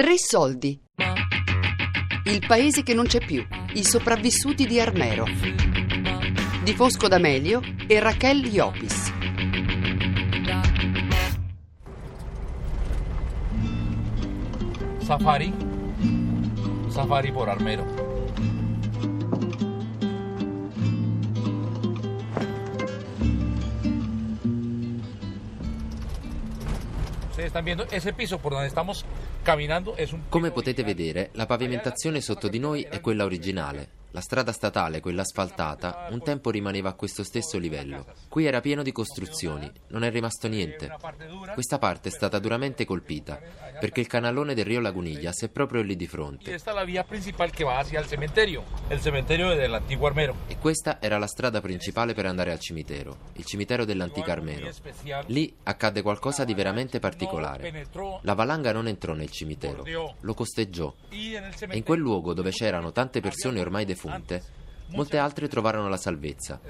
Tre soldi. Il paese che non c'è più. I sopravvissuti di Armero. Di Fosco D'Amelio e Raquel Iopis. Safari. Safari por Armero. Ustedes están viendo ese piso por donde estamos Come potete vedere, la pavimentazione sotto di noi è quella originale. La strada statale, quella asfaltata, un tempo rimaneva a questo stesso livello. Qui era pieno di costruzioni, non è rimasto niente. Questa parte è stata duramente colpita, perché il canalone del Rio Lagunillas è proprio lì di fronte. E questa era la strada principale per andare al cimitero, il cimitero dell'antico Armero. Lì accadde qualcosa di veramente particolare. La valanga non entrò nel cimitero, lo costeggiò. E in quel luogo dove c'erano tante persone ormai defunte, molte altre trovarono la salvezza.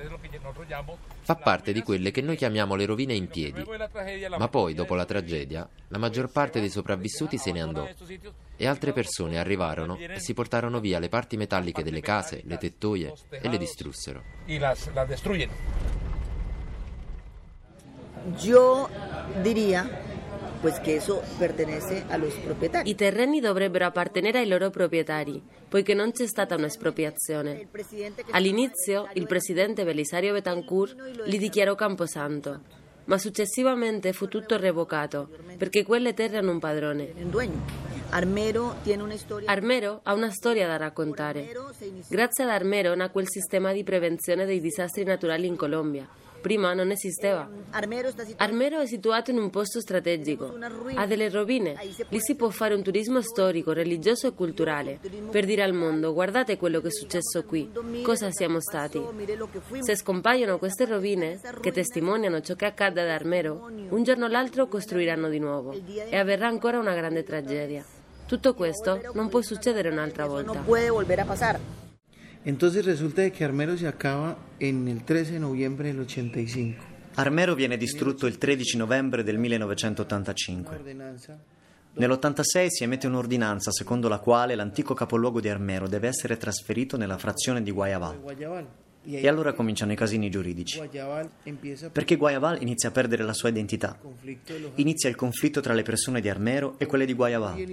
Fa parte di quelle che noi chiamiamo le rovine in piedi. Ma poi, dopo la tragedia, la maggior parte dei sopravvissuti se ne andò e altre persone arrivarono e si portarono via le parti metalliche delle case, le tettoie e le distrussero. y las, pues que eso pertenece a los I propietarios. terreni dovrebbero appartenere ai loro proprietari, poiché non c'è stata un'espropriazione. All'inizio il presidente Belisario Betancourt li dichiarò camposanto, ma successivamente fu tutto revocato, perché quelle terre hanno un padrone. Armero ha una storia da raccontare. Grazie ad Armero nacque il sistema di prevenzione dei disastri naturali in Colombia. Prima non esisteva. Armero è situato in un posto strategico, ha delle rovine, lì si può fare un turismo storico, religioso e culturale, per dire al mondo guardate quello che è successo qui, cosa siamo stati. Se scompaiono queste rovine, che testimoniano ciò che accade ad Armero, un giorno o l'altro costruiranno di nuovo e avverrà ancora una grande tragedia. Tutto questo non può succedere un'altra volta. Entonces resulta de que Armero se acaba en el 13 de noviembre del 85. Armero viene distrutto il 13 novembre del 1985. Ordenanza. Nell'86 si emette un'ordinanza secondo la quale l'antico capoluogo di Armero deve essere trasferito nella frazione di Guayaval. Guayabal. E allora cominciano i casini giuridici. Perché Guayaval inizia a perdere la sua identità. Inizia il conflitto tra le persone di Armero e quelle di Guayaval.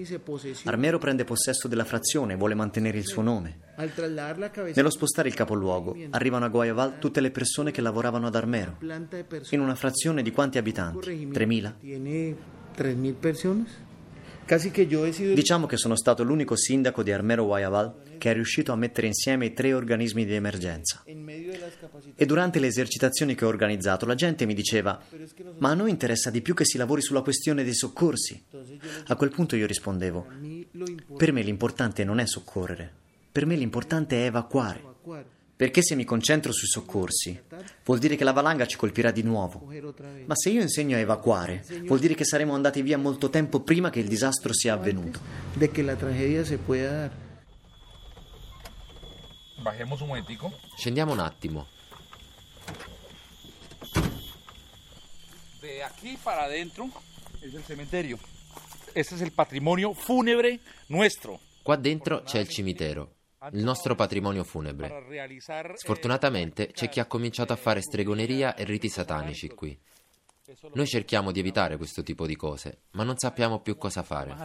Armero prende possesso della frazione e vuole mantenere il suo nome. Nello spostare il capoluogo, arrivano a Guayaval tutte le persone che lavoravano ad Armero. In una frazione di quanti abitanti? 3.000? Tiene 3.000 personas. Diciamo che sono stato l'unico sindaco di Armero Guayaval che è riuscito a mettere insieme i tre organismi di emergenza. E durante le esercitazioni che ho organizzato la gente mi diceva ma a noi interessa di più che si lavori sulla questione dei soccorsi. A quel punto io rispondevo per me l'importante non è soccorrere, per me l'importante è evacuare. Perché se mi concentro sui soccorsi vuol dire che la valanga ci colpirà di nuovo. Ma se io insegno a evacuare, vuol dire che saremo andati via molto tempo prima che il disastro sia avvenuto. Scendiamo un attimo. De aquí para adentro es el cementerio. Este es el patrimonio fúnebre nuestro. Qua dentro c'è il cimitero, il nostro patrimonio funebre. Sfortunatamente c'è chi ha cominciato a fare stregoneria e riti satanici qui. Noi cerchiamo di evitare questo tipo di cose, ma non sappiamo più cosa fare.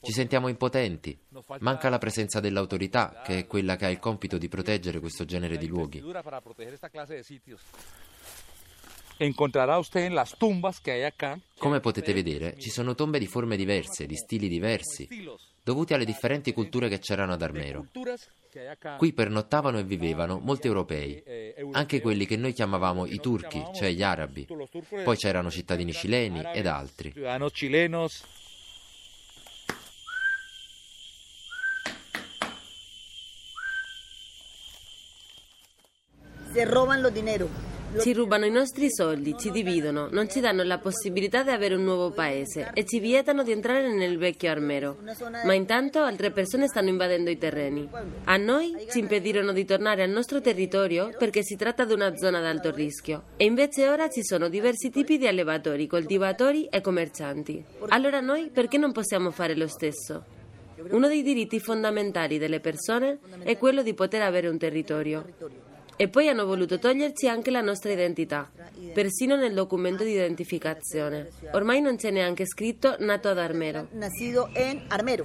Ci sentiamo impotenti. Manca la presenza dell'autorità, che è quella che ha il compito di proteggere questo genere di luoghi. Come potete vedere, ci sono tombe di forme diverse, di stili diversi, dovuti alle differenti culture che c'erano ad Armero. Qui pernottavano e vivevano molti europei, anche quelli che noi chiamavamo i turchi, cioè gli arabi. Poi c'erano cittadini cileni ed altri. Se roban los dineros. Ci rubano i nostri soldi, ci dividono, non ci danno la possibilità di avere un nuovo paese e ci vietano di entrare nel vecchio armero. Ma intanto altre persone stanno invadendo i terreni. A noi ci impedirono di tornare al nostro territorio perché si tratta di una zona ad alto rischio. E invece ora ci sono diversi tipi di allevatori, coltivatori e commercianti. Allora noi perché non possiamo fare lo stesso? Uno dei diritti fondamentali delle persone è quello di poter avere un territorio. E poi hanno voluto toglierci anche la nostra identità, persino nel documento di identificazione. Ormai non c'è neanche scritto nato ad Armero. Nacido en Armero.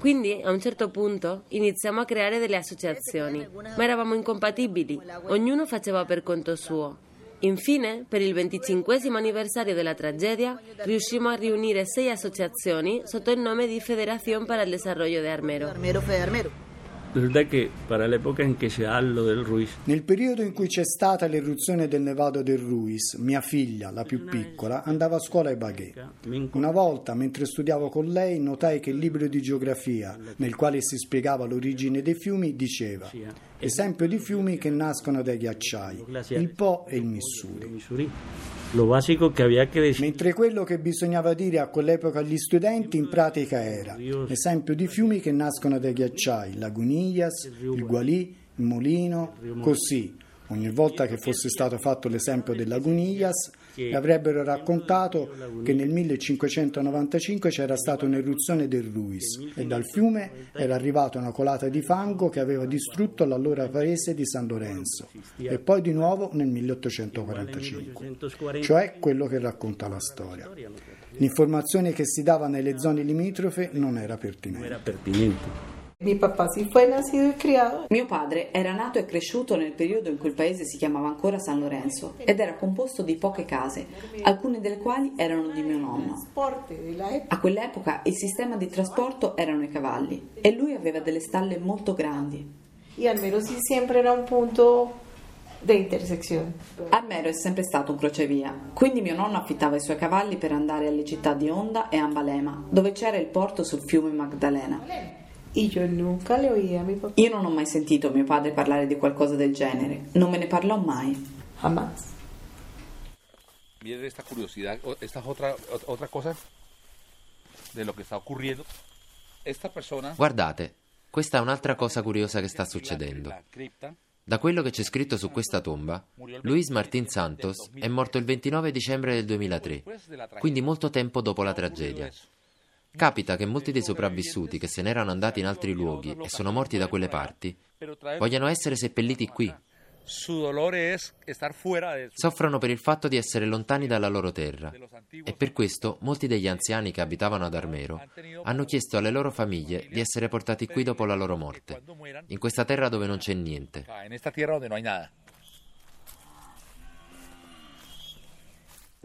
Quindi a un certo punto iniziamo a creare delle associazioni, ma eravamo incompatibili, ognuno faceva per conto suo. Infine, per il 25 anniversario della tragedia, riuscimmo a riunire sei associazioni sotto il nome di Federación para el Desarrollo de Armero. Resulta che para l'epoca in cui si ha lo del Ruiz, Nel periodo in cui c'è stata l'eruzione del Nevado del Ruiz, mia figlia, la più piccola, andava a scuola ai Baguet. Una volta, mentre studiavo con lei, notai che il libro di geografia, nel quale si spiegava l'origine dei fiumi, diceva esempio di fiumi che nascono dai ghiacciai, il Po e il Missouri. Lo básico que había que decir Mentre quello che bisognava dire a quell'epoca agli studenti in pratica era esempio di fiumi che nascono dai ghiacciai, Lagunillas, il Gualì, il Molino, così. Ogni volta che fosse stato fatto l'esempio del Le avrebbero raccontato che nel 1595 c'era stata un'eruzione del Ruiz e dal fiume era arrivata una colata di fango che aveva distrutto l'allora paese di San Lorenzo e poi di nuovo nel 1845, cioè quello che racconta la storia. L'informazione che si dava nelle zone limitrofe non era pertinente. Mi papà si fue nacido y criado Mio padre era nato e cresciuto nel periodo in cui il paese si chiamava ancora San Lorenzo ed era composto di poche case, alcune delle quali erano di mio nonno. A quell'epoca il sistema di trasporto erano i cavalli e lui aveva delle stalle molto grandi. Y Armero sí siempre era un punto de intersección. Armero è sempre stato un crocevia, quindi mio nonno affittava i suoi cavalli per andare alle città di Onda e Ambalema, dove c'era il porto sul fiume Magdalena. Yo nunca le oí a mi papá, Io non ho mai sentito mio padre parlare di qualcosa del genere, non me ne parlò mai. jamás. Miren esta curiosidad, esta es otra, ot- otra cosa de lo que está ocurriendo. Esta persona, Guardate, questa è un'altra cosa curiosa che sta succedendo. Da quello che c'è scritto su questa tomba, Luis Martín Santos è morto il 29 dicembre del 2003, quindi molto tempo dopo la tragedia. Capita che molti dei sopravvissuti che se n'erano andati in altri luoghi e sono morti da quelle parti vogliano essere seppelliti qui, soffrono per il fatto di essere lontani dalla loro terra e per questo molti degli anziani che abitavano ad Armero hanno chiesto alle loro famiglie di essere portati qui dopo la loro morte, in questa terra dove non c'è niente. nada.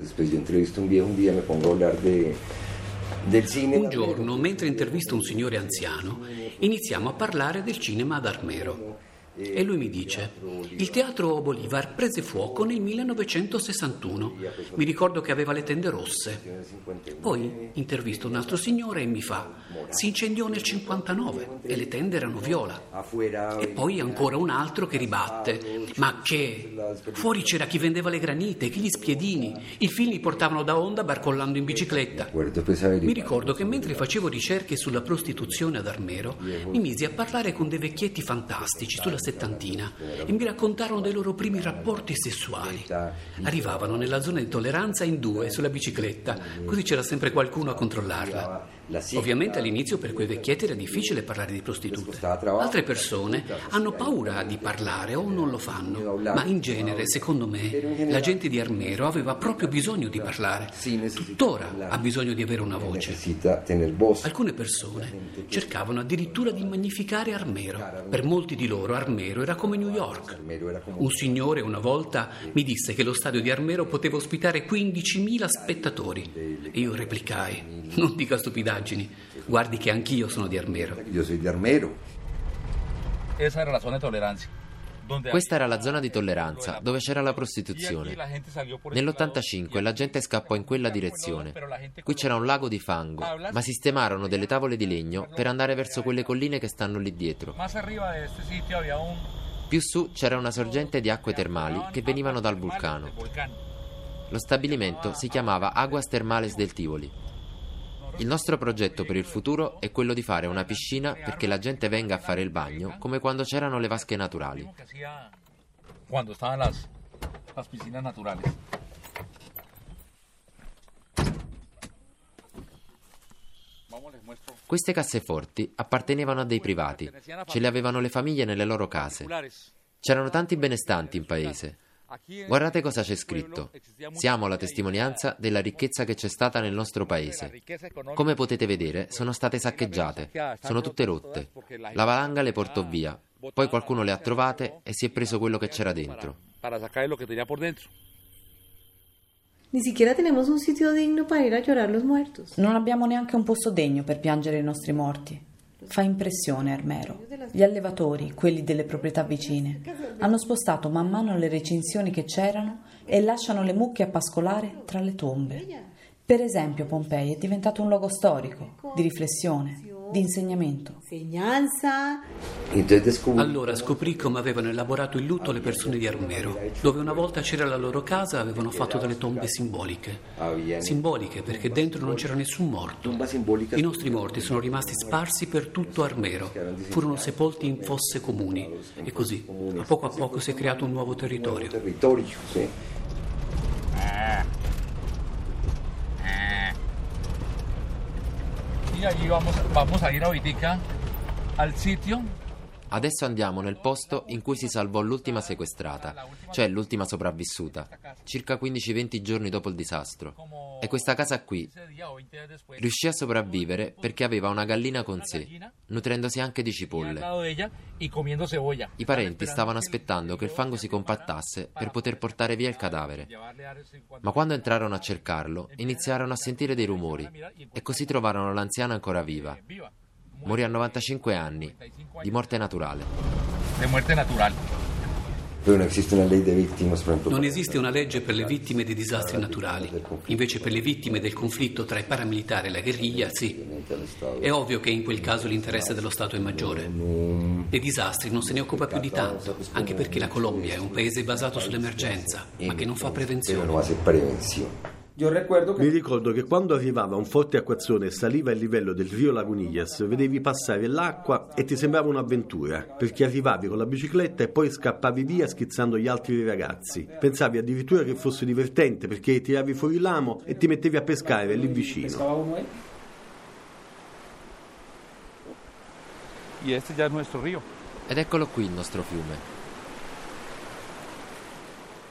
Después yo entrevisto un viejo un día, me pongo a hablar de. Un giorno, mentre intervisto un signore anziano, iniziamo a parlare del cinema ad Armero. E lui mi dice, il teatro Bolivar prese fuoco nel 1961, mi ricordo che aveva le tende rosse. Poi intervisto un altro signore e mi fa, si incendiò nel 59 e le tende erano viola. E poi ancora un altro che ribatte, ma che? Fuori c'era chi vendeva le granite, chi gli spiedini, i film li portavano da Onda barcollando in bicicletta. Mi ricordo che mentre facevo ricerche sulla prostituzione ad Armero, mi misi a parlare con dei vecchietti fantastici sulla settantina e mi raccontarono dei loro primi rapporti sessuali. Arrivavano nella zona di tolleranza in due sulla bicicletta, così c'era sempre qualcuno a controllarla. Ovviamente all'inizio per quei vecchietti era difficile parlare di prostitute. Altre persone hanno paura di parlare o non lo fanno, ma in genere, secondo me, la gente di Armero aveva proprio bisogno di parlare. Tuttora ha bisogno di avere una voce. Alcune persone cercavano addirittura di magnificare Armero. Per molti di loro Armero era come New York. Un signore una volta mi disse che lo stadio di Armero poteva ospitare 15.000 spettatori. E io replicai, non dica stupidaggini, guardi che anch'io sono di Armero. Yo soy de Armero. Questa era la zona di tolleranza, dove c'era la prostituzione. Nell'85 la gente scappò in quella direzione. Qui c'era un lago di fango, ma sistemarono delle tavole di legno per andare verso quelle colline che stanno lì dietro. Più su c'era una sorgente di acque termali che venivano dal vulcano. Lo stabilimento si chiamava Aguas Termales del Tivoli. Il nostro progetto per il futuro è quello di fare una piscina perché la gente venga a fare il bagno come quando c'erano le vasche naturali. Quando estaban las, las piscinas naturales. Queste casseforti appartenevano a dei privati, ce le avevano le famiglie nelle loro case. C'erano tanti benestanti in paese. Guardate cosa c'è scritto. Siamo la testimonianza della ricchezza che c'è stata nel nostro paese. Come potete vedere, sono state saccheggiate, sono tutte rotte. La valanga le portò via, poi qualcuno le ha trovate e si è preso quello che c'era dentro. Para sacar lo que tenía por dentro. Ni siquiera tenemos un sitio digno para ir a llorar los muertos. Non abbiamo neanche un posto degno per piangere i nostri morti. Fa impressione, Armero. Gli allevatori, quelli delle proprietà vicine, hanno spostato man mano le recinzioni che c'erano e lasciano le mucche a pascolare tra le tombe. Per esempio, Pompei è diventato un luogo storico, di riflessione, di insegnamento. Allora scoprì come avevano elaborato il lutto le persone di Armero. Dove una volta c'era la loro casa avevano fatto delle tombe simboliche. Simboliche perché dentro non c'era nessun morto. I nostri morti sono rimasti sparsi per tutto Armero. Furono sepolti in fosse comuni. E così, a poco a poco si è creato un nuovo territorio. Allí vamos, vamos a ir ahorita al sitio Adesso andiamo nel posto in cui si salvò l'ultima sequestrata, cioè l'ultima sopravvissuta, circa 15-20 giorni dopo il disastro. E questa casa qui riuscì a sopravvivere perché aveva una gallina con sé, nutrendosi anche di cipolle. I parenti stavano aspettando che il fango si compattasse per poter portare via il cadavere. Ma quando entrarono a cercarlo, iniziarono a sentire dei rumori e così trovarono l'anziana ancora viva. Morì a 95 anni, di morte naturale. de muerte natural. Non esiste una legge dei vittime, per esempio. Non esiste una legge per le vittime di disastri naturali. Invece per le vittime del conflitto tra i paramilitari e la guerriglia, sì. È ovvio che in quel caso l'interesse dello Stato è maggiore. Dei disastri non se ne occupa più di tanto, anche perché la Colombia è un paese basato sull'emergenza, ma che non fa prevenzione. Non fa prevenzione. Mi ricordo che quando arrivava un forte acquazzone e saliva il livello del rio Lagunillas, vedevi passare l'acqua e ti sembrava un'avventura, perché arrivavi con la bicicletta e poi scappavi via schizzando gli altri ragazzi. Pensavi addirittura che fosse divertente perché tiravi fuori l'amo e ti mettevi a pescare lì vicino. Ed eccolo qui il nostro fiume. Io fui al mese anteriore,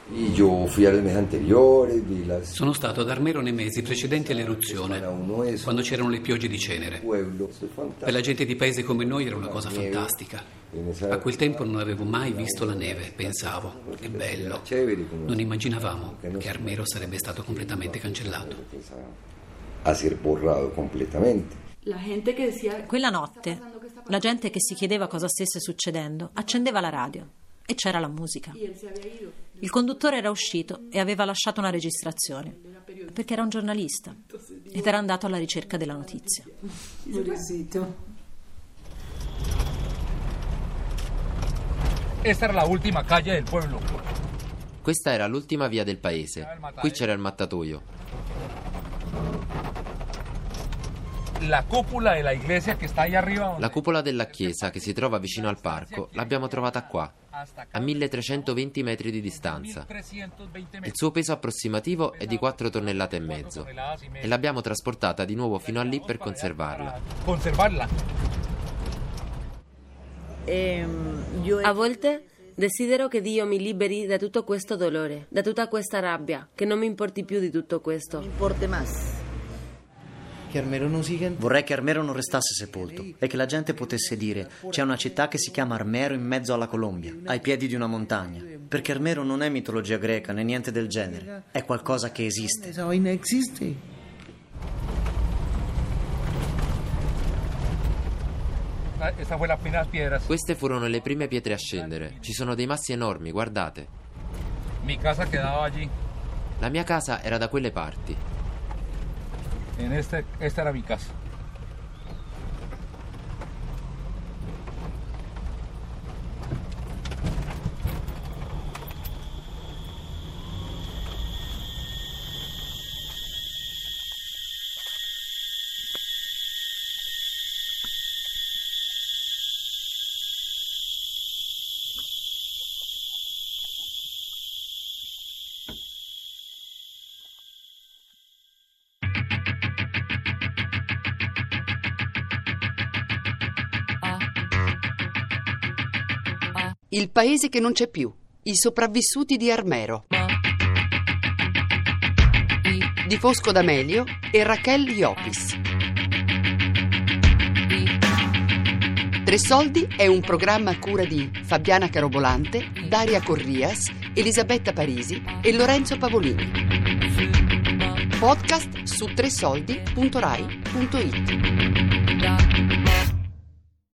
vi la... Sono stato ad Armero nei mesi precedenti all'eruzione, quando c'erano le piogge di cenere. Per la gente di paese come noi era una cosa fantastica. A quel tempo non avevo mai visto la neve, pensavo, che bello. Non immaginavamo che Armero sarebbe stato completamente cancellato. A ser borrato completamente. Quella notte, la gente che si chiedeva cosa stesse succedendo accendeva la radio e c'era la musica. Il conduttore era uscito e aveva lasciato una registrazione perché era un giornalista ed era andato alla ricerca della notizia. Esta era la última calle del pueblo. Questa era l'ultima via del paese. Qui c'era il mattatoio. La cúpula de la iglesia que está ahí arriba. donde- La cupola della chiesa che si trova vicino al parco l'abbiamo trovata qua, a 1320 metri di distanza. 1320 Il suo peso approssimativo è di 4 tonnellate e mezzo e l'abbiamo trasportata di nuovo fino a lì per conservarla. Conservarla. A volte desidero che Dio mi liberi da tutto questo dolore, da tutta questa rabbia, che non mi importi più di tutto questo. Non siga in... Vorrei che Armero non restasse sepolto e che la gente potesse dire c'è una città che si chiama Armero in mezzo alla Colombia, ai piedi di una montagna. Perché Armero non è mitologia greca né niente del genere, è qualcosa che esiste. Ah. Queste furono le prime pietre a scendere. Ci sono dei massi enormi, guardate. La mia casa era da quelle parti. En este, esta era mi casa. Il paese che non c'è più. I sopravvissuti di Armero. Di Fosco D'Amelio e Raquel Iopis. Tre Soldi è un programma a cura di Fabiana Carobolante, Daria Corrias, Elisabetta Parisi e Lorenzo Pavolini. Podcast su tresoldi.rai.it.